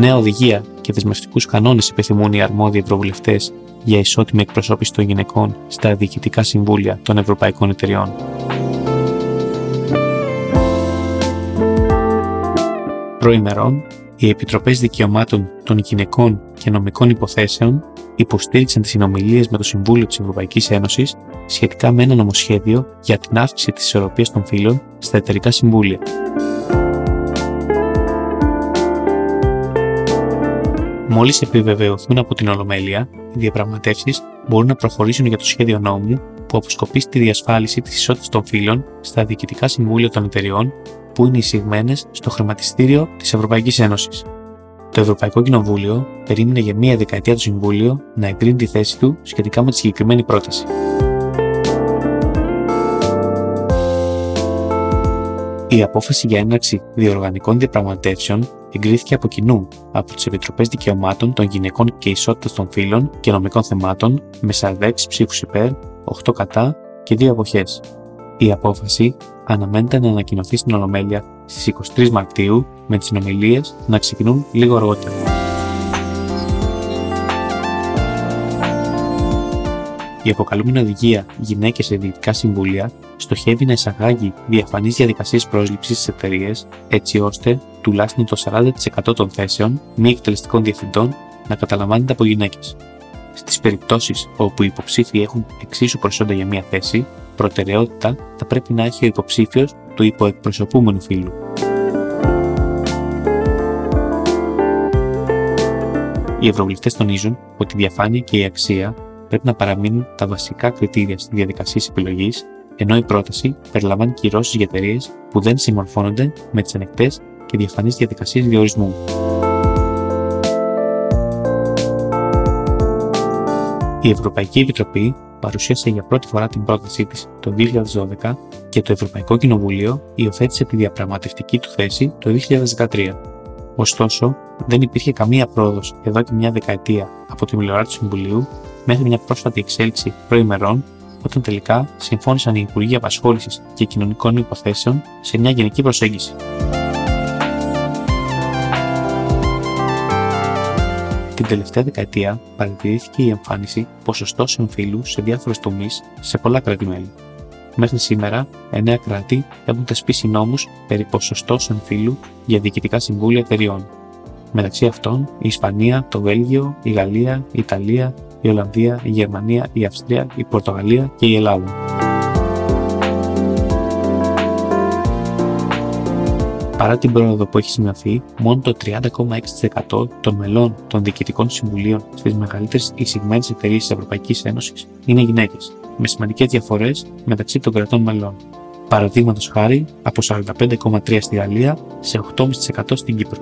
Νέα οδηγία και δεσμευτικούς κανόνες επιθυμούν οι αρμόδιοι ευρωβουλευτές για ισότιμη εκπροσώπηση των γυναικών στα διοικητικά συμβούλια των ευρωπαϊκών εταιριών. Προημερών, οι Επιτροπές Δικαιωμάτων των Γυναικών και Νομικών Υποθέσεων υποστήριξαν τις συνομιλίες με το Συμβούλιο της Ευρωπαϊκής Ένωσης σχετικά με ένα νομοσχέδιο για την αύξηση της ισορροπίας των φύλων στα εταιρικά συμβούλια. Μόλις επιβεβαιωθούν από την Ολομέλεια, οι διαπραγματεύσεις μπορούν να προχωρήσουν για το σχέδιο νόμου που αποσκοπεί στη διασφάλιση της ισότητας των φύλων στα διοικητικά συμβούλια των εταιριών που είναι εισηγμένες στο χρηματιστήριο της Ευρωπαϊκής Ένωσης. Το Ευρωπαϊκό Κοινοβούλιο περίμενε για μία δεκαετία το Συμβούλιο να εγκρίνει τη θέση του σχετικά με τη συγκεκριμένη πρόταση. Η απόφαση για έναρξη διοργανικών διαπραγματεύσεων εγκρίθηκε από κοινού από τις Επιτροπές Δικαιωμάτων των Γυναικών και Ισότητας των Φύλων και Νομικών Θεμάτων με 46 ψήφους υπέρ, 8 κατά και 2 αποχές. Η απόφαση αναμένεται να ανακοινωθεί στην Ολομέλεια στις 23 Μαρτίου με τις συνομιλίες να ξεκινούν λίγο αργότερα. Η αποκαλούμενη οδηγία Γυναίκες σε Διοικητικά Συμβούλια στοχεύει να εισαγάγει διαφανείς διαδικασίες πρόσληψης στις εταιρείες, έτσι ώστε τουλάχιστον το 40% των θέσεων μη εκτελεστικών διευθυντών να καταλαμβάνεται από γυναίκες. Στις περιπτώσεις όπου οι υποψήφοι έχουν εξίσου προσόντα για μία θέση, προτεραιότητα θα πρέπει να έχει ο υποψήφιος του υποεκπροσωπούμενου φύλου. Οι ευρωβουλευτές τονίζουν ότι η διαφάνεια και η αξία πρέπει να παραμείνουν τα βασικά κριτήρια στη διαδικασία επιλογής, ενώ η πρόταση περιλαμβάνει κυρώσεις για εταιρείες που δεν συμμορφώνονται με τις ανεκτέ και διαφανείς διαδικασίες διορισμού. Η Ευρωπαϊκή Επιτροπή παρουσίασε για πρώτη φορά την πρότασή της το 2012 και το Ευρωπαϊκό Κοινοβούλιο υιοθέτησε τη διαπραγματευτική του θέση το 2013. Ωστόσο, δεν υπήρχε καμία πρόοδος εδώ και μια δεκαετία από τη πλευρά του Συμβουλίου μέχρι μια πρόσφατη εξέλιξη προημερών όταν τελικά συμφώνησαν οι Υπουργοί Απασχόλησης και Κοινωνικών Υποθέσεων σε μια γενική προσέγγιση. Την τελευταία δεκαετία παρατηρήθηκε η εμφάνιση ποσοστώσεων φύλου σε διάφορε τομείς σε πολλά κράτη-μέλη. Μέχρι σήμερα, 9 κράτη έχουν θεσπίσει νόμους περί ποσοστώσεων φύλου για διοικητικά συμβούλια εταιριών. Μεταξύ αυτών η Ισπανία, το Βέλγιο, η Γαλλία, η Ιταλία, η Ολλανδία, η Γερμανία, η Αυστρία, η Πορτογαλία και η Ελλάδα. Παρά την πρόοδο που έχει σημειωθεί, μόνο το 30,6% των μελών των διοικητικών συμβουλίων στις μεγαλύτερες εισηγμένες εταιρείες της Ευρωπαϊκής Ένωσης είναι γυναίκες, με σημαντικές διαφορές μεταξύ των κρατών μελών. Παραδείγματος χάρη από 45,3% στη Γαλλία σε 8,5% στην Κύπρο.